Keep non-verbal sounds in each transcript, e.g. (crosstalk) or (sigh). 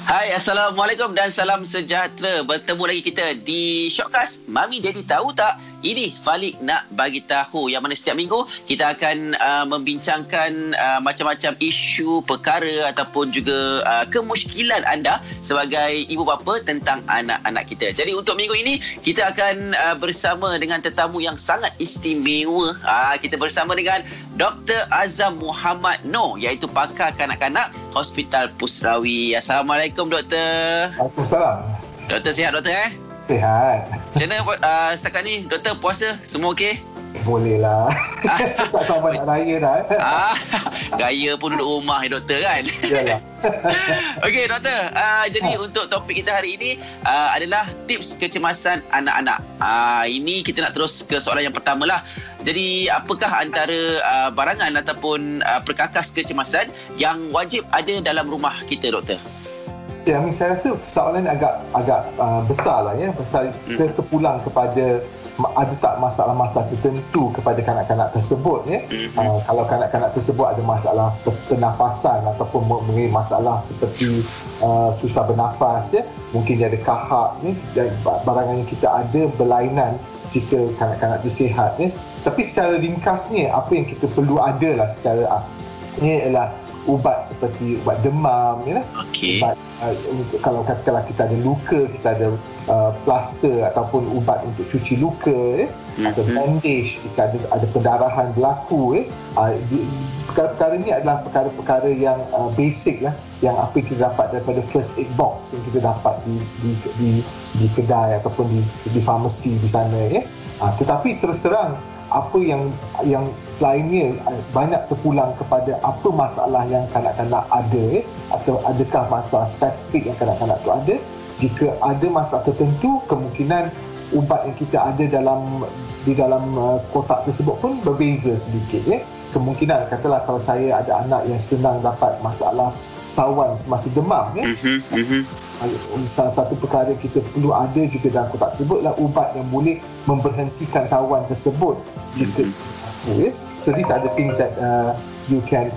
Hai, Assalamualaikum dan salam sejahtera. Bertemu lagi kita di Shockcast. Mami Daddy tahu tak? Ini Falik nak bagi tahu yang mana setiap minggu kita akan uh, membincangkan uh, macam-macam isu, perkara ataupun juga uh, kemusykilan anda sebagai ibu bapa tentang anak-anak kita. Jadi untuk minggu ini kita akan uh, bersama dengan tetamu yang sangat istimewa. Uh, kita bersama dengan Dr. Azam Muhammad Noor iaitu pakar kanak-kanak Hospital Pusrawi. Assalamualaikum doktor. Waalaikumsalam. Doktor sihat doktor eh? Sihat. Macam mana uh, setakat ni doktor puasa semua okey? Boleh lah. (laughs) tak sama nak raya dah. ah, raya pun duduk rumah ya doktor kan? Yalah. (laughs) Okey doktor, uh, jadi ha. untuk topik kita hari ini uh, adalah tips kecemasan anak-anak. Uh, ini kita nak terus ke soalan yang pertama lah. Jadi apakah antara uh, barangan ataupun uh, perkakas kecemasan yang wajib ada dalam rumah kita doktor? Ya, saya rasa soalan agak agak uh, besar lah ya. Pasal hmm. kita terpulang kepada ada tak masalah-masalah tertentu kepada kanak-kanak tersebut ya. Mm-hmm. Uh, kalau kanak-kanak tersebut ada masalah pernafasan ataupun mengalami masalah seperti uh, susah bernafas ya, mungkin dia ada kahak ni dan barangan yang kita ada berlainan jika kanak-kanak itu sihat ya. Tapi secara ringkasnya apa yang kita perlu ada lah secara uh, ini ialah ubat seperti ubat demam ya okay. ubat uh, kalau katakanlah kita ada luka kita ada uh, plaster ataupun ubat untuk cuci luka ya mm-hmm. atau bandage jika ada ada pendarahan berlaku ya uh, perkara-perkara ini adalah perkara-perkara yang uh, basic lah yang apa yang kita dapat daripada first aid box yang kita dapat di di di, di kedai ataupun di di farmasi di sana ya uh, tetapi terus terang apa yang yang selainnya eh, banyak terpulang kepada apa masalah yang kanak-kanak ada eh, atau adakah masalah spesifik yang kanak-kanak tu ada jika ada masalah tertentu kemungkinan ubat yang kita ada dalam di dalam uh, kotak tersebut pun berbeza sedikit ya. Kemungkinan katalah kalau saya ada anak yang senang dapat masalah sawan semasa demam ya. Mm-hmm, mm-hmm salah satu perkara kita perlu ada juga dalam kotak tersebut adalah ubat yang boleh memberhentikan sawan tersebut jika mm-hmm. ya. so these are the things that uh, you can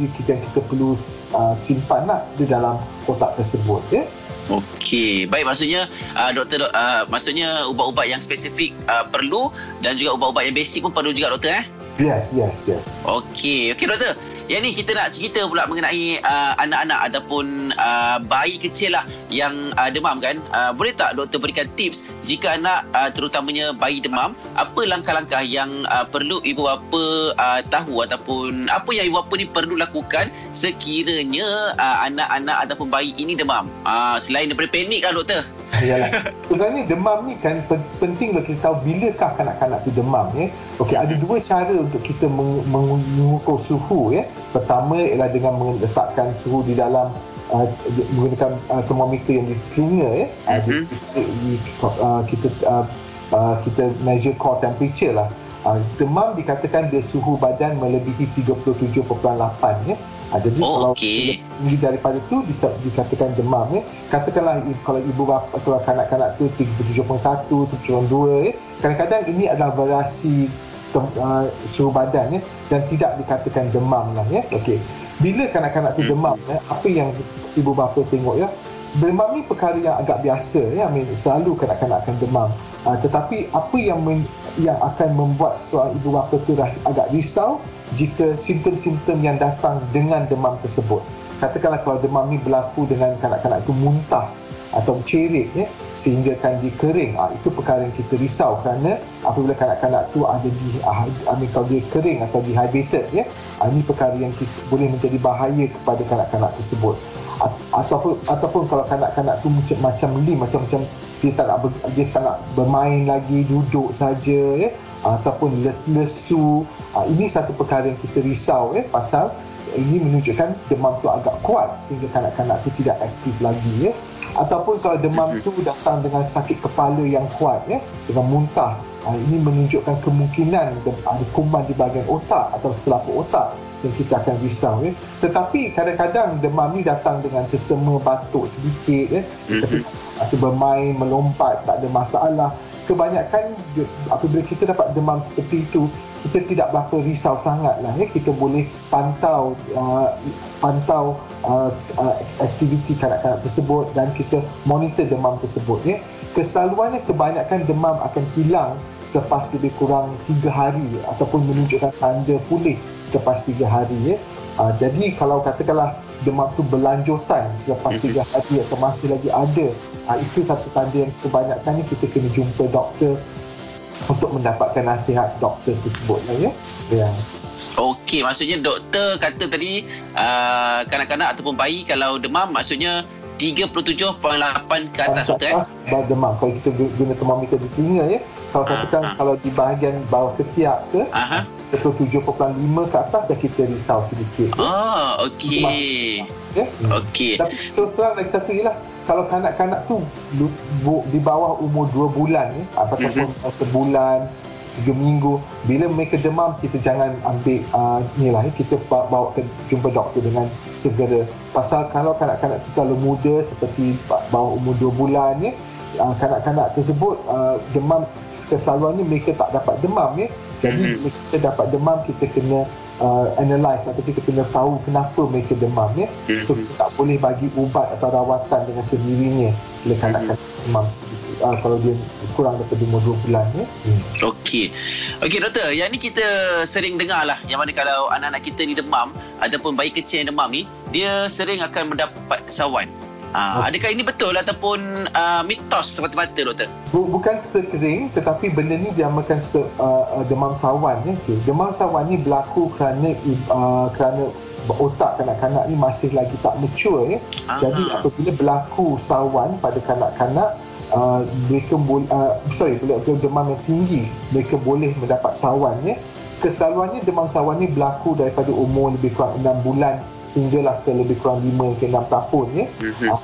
you, kita kita perlu uh, simpan lah di dalam kotak tersebut ya Okey, baik maksudnya uh, doktor uh, maksudnya ubat-ubat yang spesifik uh, perlu dan juga ubat-ubat yang basic pun perlu juga doktor eh? Yes, yes, yes. Okey, okey doktor. Yang ni kita nak cerita pula mengenai uh, anak-anak ataupun uh, bayi kecil lah yang uh, demam kan. Uh, boleh tak doktor berikan tips jika anak uh, terutamanya bayi demam, apa langkah-langkah yang uh, perlu ibu bapa uh, tahu ataupun apa yang ibu bapa ni perlu lakukan sekiranya uh, anak-anak ataupun bayi ini demam. Uh, selain daripada panik kan doktor? Yalah. Sebenarnya demam ni kan penting bagi kita tahu bilakah kanak-kanak tu demam ya. Okey, ada dua cara untuk kita mengukur suhu ya. Pertama ialah dengan meletakkan suhu di dalam uh, menggunakan uh, termometer yang di telinga ya. Uh-huh. Kita, uh, kita uh, uh, kita measure core temperature lah. Uh, demam dikatakan dia suhu badan melebihi 37.8 ya. Ha, jadi oh, kalau okay. tinggi daripada tu bisa dikatakan demam ya. Katakanlah kalau ibu bapa atau kanak-kanak tu 37.1, 37.2 ya. Kadang-kadang ini adalah variasi uh, suhu badan ya dan tidak dikatakan demam lah ya. Okey. Bila kanak-kanak tu hmm. demam ya, apa yang ibu bapa tengok ya? Demam ni perkara yang agak biasa ya. Selalu kanak-kanak akan demam. Uh, tetapi apa yang men, yang akan membuat seorang ibu bapa tu agak risau jika simptom-simptom yang datang dengan demam tersebut. Katakanlah kalau demam ni berlaku dengan kanak-kanak itu muntah atau cerit ya, sehingga kan dia kering. Ha, itu perkara yang kita risau kerana apabila kanak-kanak tu ada di ah, mean, kalau dia kering atau dehydrated ya, ha, ini perkara yang kita, boleh menjadi bahaya kepada kanak-kanak tersebut. Ataupun, ataupun kalau kanak-kanak tu macam macam li macam macam dia tak nak ber, dia tak nak bermain lagi duduk saja ya. Ataupun lesu. Uh, ini satu perkara yang kita risau eh pasal ini menunjukkan demam tu agak kuat sehingga kanak-kanak tu tidak aktif lagi ya ataupun kalau demam tu datang dengan sakit kepala yang kuat ya dengan muntah uh, ini menunjukkan kemungkinan ada kuman di bahagian otak atau selaput otak yang kita akan risau ya. Tetapi kadang-kadang demam ni datang dengan sesama batuk sedikit ya. Mm-hmm. Atau bermain, melompat, tak ada masalah kebanyakan apabila kita dapat demam seperti itu kita tidak berapa risau sangat lah ya kita boleh pantau uh, pantau uh, uh, aktiviti kanak-kanak tersebut dan kita monitor demam tersebut ya keselaluannya kebanyakan demam akan hilang selepas lebih kurang 3 hari ataupun menunjukkan tanda pulih selepas 3 hari ya uh, jadi kalau katakanlah demam tu berlanjutan selepas 3 hari atau masih lagi ada uh, itu satu tanda yang kebanyakan ni kita kena jumpa doktor untuk mendapatkan nasihat doktor tersebut ya. Ya. Okey, maksudnya doktor kata tadi uh, kanak-kanak ataupun bayi kalau demam maksudnya 37.8 ke atas doktor eh? Dah demam. Kalau kita guna termometer di telinga ya. Kalau Ah, katakan ah. kalau di bahagian bawah ketiak ke, Aha. 37.5 ke atas dah kita risau sedikit. Ya. Oh, okey. ya. Hmm. Okey. Tapi terus terang lagi satu ialah kalau kanak-kanak tu di bawah umur 2 bulan ya, ataupun Mhm. sebulan, 3 minggu, bila mereka demam kita jangan ambil uh, ni lah ya, kita ba- bawa ke jumpa doktor dengan segera. Pasal kalau kanak-kanak tu terlalu muda seperti ba- bawah umur 2 bulan ya, uh, kanak-kanak tersebut uh, demam kesalahannya mereka tak dapat demam ya. Jadi Mhm. bila kita dapat demam kita kena uh, analyse atau kita kena tahu kenapa mereka demam ya. So Mhm. kita tak boleh bagi ubat atau rawatan dengan sendirinya bila kanak-kanak demam uh, kalau dia kurang daripada umur 2 bulan ya. Hmm. Okey. Okey doktor, yang ni kita sering dengar lah yang mana kalau anak-anak kita ni demam ataupun bayi kecil yang demam ni, dia sering akan mendapat sawan. Ah, Okey. adakah ini betul ataupun uh, mitos semata-mata doktor? Bu- bukan sekering tetapi benda ni dinamakan se, uh, uh, demam sawan ya. Okay. Demam sawan ni berlaku kerana uh, kerana otak kanak-kanak ni masih lagi tak mature ya. Ah. Jadi apabila berlaku sawan pada kanak-kanak uh, mereka boleh uh, sorry demam yang tinggi mereka boleh mendapat sawan ya. Demam sawan ni berlaku daripada umur lebih kurang 6 bulan hinggalah ke lebih kurang 5 ke 6 tahun ya. Mhm. Ah,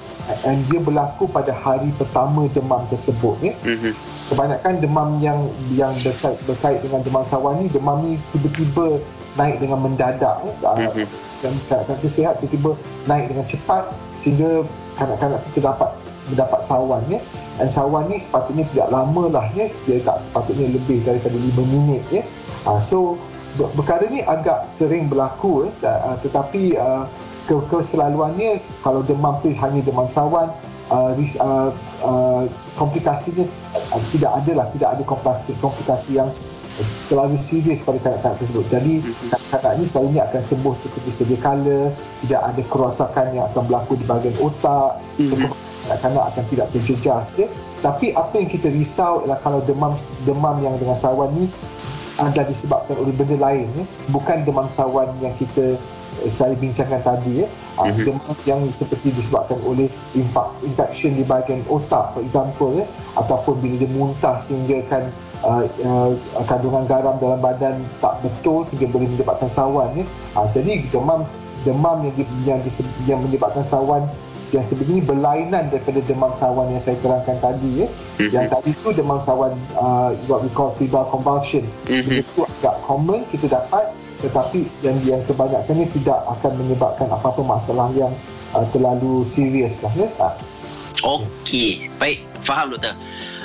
And dia berlaku pada hari pertama demam tersebut ya. Mhm. Kebanyakan demam yang yang berkait, berkait dengan demam sawan ni demam ni tiba-tiba naik dengan mendadak ya. Ah, Mhm. dan kanak-kanak sihat tiba-tiba naik dengan cepat sehingga kanak-kanak kita dapat mendapat sawan ya. Dan sawan ni sepatutnya tidak lama lah ya. Dia tak sepatutnya lebih daripada 5 minit ya. Uh, so perkara ni agak sering berlaku ya. Uh, tetapi uh, ke keselaluannya kalau demam tu hanya demam sawan uh, ris- uh, uh, komplikasinya uh, tidak ada lah tidak ada komplikasi, komplikasi yang terlalu serius pada kanak-kanak tersebut. Jadi Mhm. kanak-kanak ni selalunya akan sembuh seperti sedia kala, tidak ada kerosakan yang akan berlaku di bahagian otak, Mhm. Kanak-kanak akan tidak terjejas ya. Tapi apa yang kita risau ialah kalau demam demam yang dengan sawan ni adalah disebabkan oleh benda lain ya. Bukan demam sawan yang kita eh, saya bincangkan tadi ya. Mhm. Demam yang seperti disebabkan oleh infak, infection di bahagian otak for example ya ataupun bila dia muntah sehingga kan uh, uh, kandungan garam dalam badan tak betul sehingga boleh menyebabkan sawan ya. Ah, jadi demam demam yang di, yang, yang menyebabkan sawan yang sebenarnya berlainan daripada demam sawan yang saya terangkan tadi ya. Mhm. Yang tadi tu demam sawan uh, what we call febrile convulsion. Mhm. Itu agak common kita dapat tetapi yang yang kebanyakannya tidak akan menyebabkan apa-apa masalah yang uh, terlalu serius lah ya. Ah, Okey, baik. Faham doktor.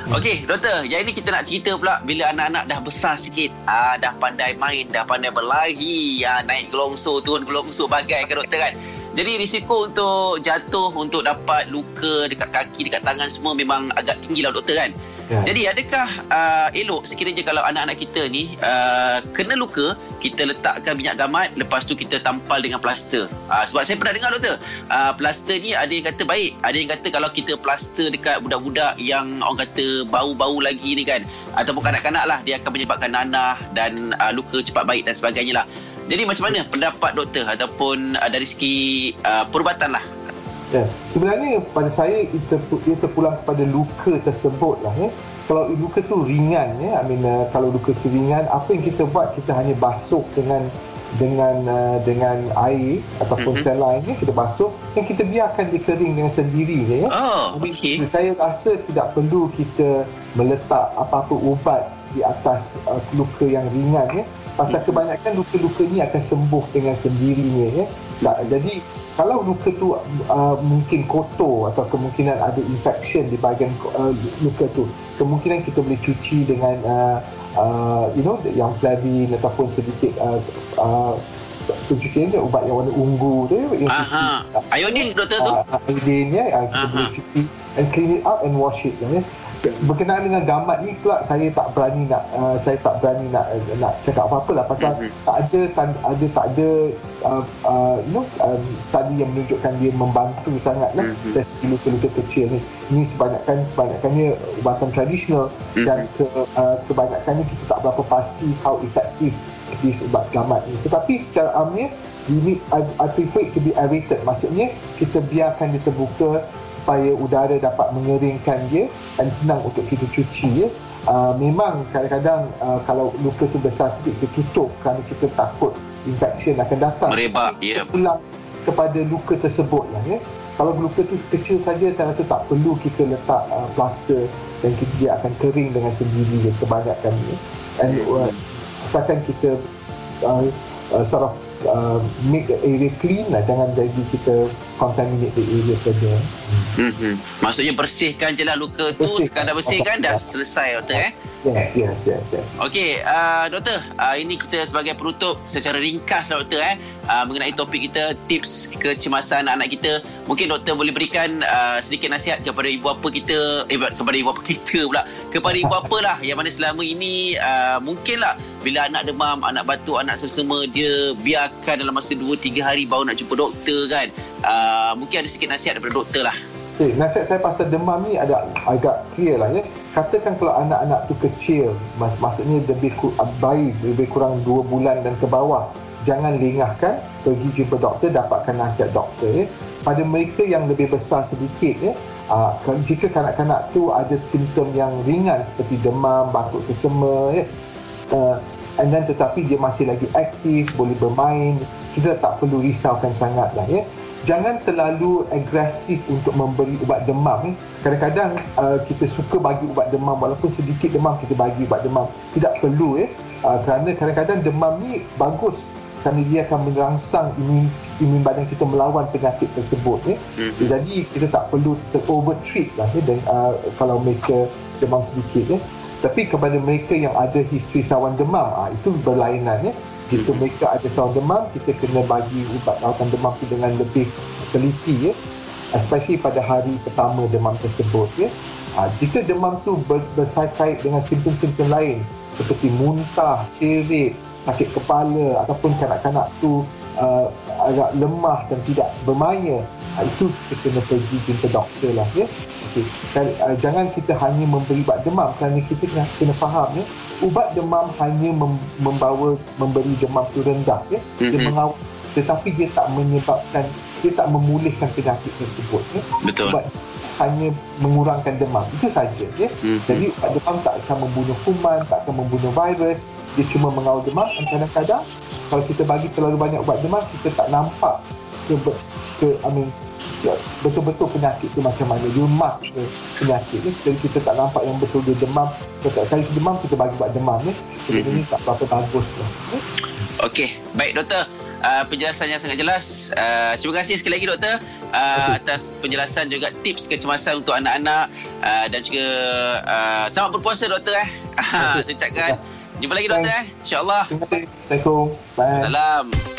Okey, doktor, yang ini kita nak cerita pula bila anak-anak dah besar sikit, ah dah pandai main, dah pandai berlari, ah naik gelongso, turun gelongso bagai kan doktor kan. Jadi risiko untuk jatuh, untuk dapat luka dekat kaki, dekat tangan semua memang agak tinggi lah doktor kan. ya. Jadi adakah uh, elok sekiranya kalau anak-anak kita ni uh, kena luka, kita letakkan minyak gamat, lepas tu kita tampal dengan plaster. Uh, sebab saya pernah dengar doktor, uh, plaster ni ada yang kata baik, ada yang kata kalau kita plaster dekat budak-budak yang orang kata bau-bau lagi ni kan, ataupun kanak-kanak lah, dia akan menyebabkan nanah dan uh, luka cepat baik dan sebagainya lah. Jadi macam mana pendapat doktor ataupun uh, dari segi uh, perubatan lah? Ya, sebenarnya pada saya ia, ia terpulang kepada luka tersebut lah ya. Kalau luka tu ringan ya, I mean uh, kalau luka tu ringan, apa yang kita buat kita hanya basuh dengan dengan uh, dengan air ataupun Mhm. mm-hmm. saline ya, kita basuh dan kita biarkan dia kering dengan sendirinya ya. Oh, Jadi, okey. Saya rasa tidak perlu kita meletak apa-apa ubat di atas uh, luka yang ringan ya. Pasal kebanyakan luka-luka ni akan sembuh dengan sendirinya ya tak, jadi kalau luka tu uh, mungkin kotor atau kemungkinan ada infection di bahagian uh, luka tu kemungkinan kita boleh cuci dengan uh, uh, you know yang flavin ataupun sedikit uh, uh, pencucian dia ubat yang warna ungu tu yang Aha. Iodine doktor tu? uh, iodine ya uh, kita Aha. boleh cuci and clean it up and wash it ya. Berkenaan dengan gamat ni pula saya tak berani nak uh, saya tak berani nak nak cakap apa-apa lah pasal Mhm. tak ada tan, ada tak ada uh, uh, you know um, study yang menunjukkan dia membantu sangat lah Mhm. dari segi luka-luka kecil ni ini sebanyakan kebanyakannya ubatan tradisional dan Mhm. ke, uh, kebanyakannya kita tak berapa pasti how effective these ubat gamat ni tetapi secara amnya you need I, I prefer it to be aerated. Maksudnya kita biarkan dia terbuka supaya udara dapat mengeringkan dia dan senang untuk kita cuci ya. Uh, memang kadang-kadang uh, kalau luka tu besar sikit kita tutup kerana kita takut infection akan datang. Merebak, ya. kita ulang kepada luka tersebut lah ya. Kalau luka tu kecil saja saya rasa tak perlu kita letak uh, plaster dan kita, dia akan kering dengan sendiri kebanyakan ni and uh, asalkan kita uh, uh, sort of uh, make the area clean lah. Jangan jadi kita contaminate the area further Mhm. Maksudnya bersihkan je lah luka tu, Bersihkan. sekadar bersihkan dah selesai doktor eh. yes yes yes yes Okey, uh, doktor, uh, ini kita sebagai penutup secara ringkas lah doktor eh uh, mengenai topik kita tips kecemasan anak kita. Mungkin doktor boleh berikan uh, sedikit nasihat kepada ibu bapa kita eh kepada ibu bapa kita pula, kepada ibu bapa lah yang mana selama ini uh, mungkinlah bila anak demam, anak batuk, anak selsema dia biarkan dalam masa 2 3 hari baru nak jumpa doktor kan. Uh, mungkin ada sikit nasihat daripada doktor lah. Okay, nasihat saya pasal demam ni ada agak clear lah ya. Katakan kalau anak-anak tu kecil, mak- maksudnya lebih ku- bayi lebih kurang 2 bulan dan ke bawah, jangan lengahkan, pergi jumpa doktor, dapatkan nasihat doktor ya. Pada mereka yang lebih besar sedikit ya, uh, jika kanak-kanak tu ada simptom yang ringan seperti demam, batuk sesama ya, uh, and then tetapi dia masih lagi aktif, boleh bermain, kita tak perlu risaukan sangat lah ya. Jangan terlalu agresif untuk memberi ubat demam. Eh. Kadang-kadang uh, kita suka bagi ubat demam walaupun sedikit demam kita bagi ubat demam. Tidak perlu eh. Uh, kerana kadang-kadang demam ni bagus kerana dia akan merangsang imun, imun badan kita melawan penyakit tersebut eh. Mhm. Jadi kita tak perlu ter over treat lah eh, dan, uh, kalau mereka demam sedikit eh. Tapi kepada mereka yang ada history sawan demam, ah itu berlainan ya. Jika mereka ada sawan demam, kita kena bagi ubat rawatan demam tu dengan lebih teliti ya. Especially pada hari pertama demam tersebut ya. Ah, jika demam tu ber, berkait dengan simptom-simptom lain seperti muntah, cerit, sakit kepala ataupun kanak-kanak tu uh, agak lemah dan tidak bermaya, ah, itu kita kena pergi jumpa doktor lah ya. Okey. Dan, uh, jangan kita hanya memberi ubat demam kerana kita kena, kena faham ya. Ubat demam hanya mem- membawa memberi demam tu rendah ya. Dia Mhm. mengawal tetapi dia tak menyebabkan dia tak memulihkan penyakit tersebut ya. Betul. Ubat hanya mengurangkan demam. Itu saja ya. Mhm. Jadi ubat demam tak akan membunuh kuman, tak akan membunuh virus, dia cuma mengawal demam dan kadang-kadang kalau kita bagi terlalu banyak ubat demam kita tak nampak ke, ke I mean betul-betul penyakit tu macam mana dia emas ke penyakit ni jadi kita tak nampak yang betul dia demam kita demam kita bagi ubat demam ni jadi Mhm. ni tak berapa bagus lah. Okey, baik doktor. Uh, penjelasan yang sangat jelas. Uh, terima kasih sekali lagi doktor uh, atas penjelasan juga tips kecemasan untuk anak-anak uh, dan juga uh, selamat berpuasa doktor eh. (laughs) Saya ucapkan jumpa lagi doktor eh. Insya-Allah. terima kasih Assalamualaikum bye Salam.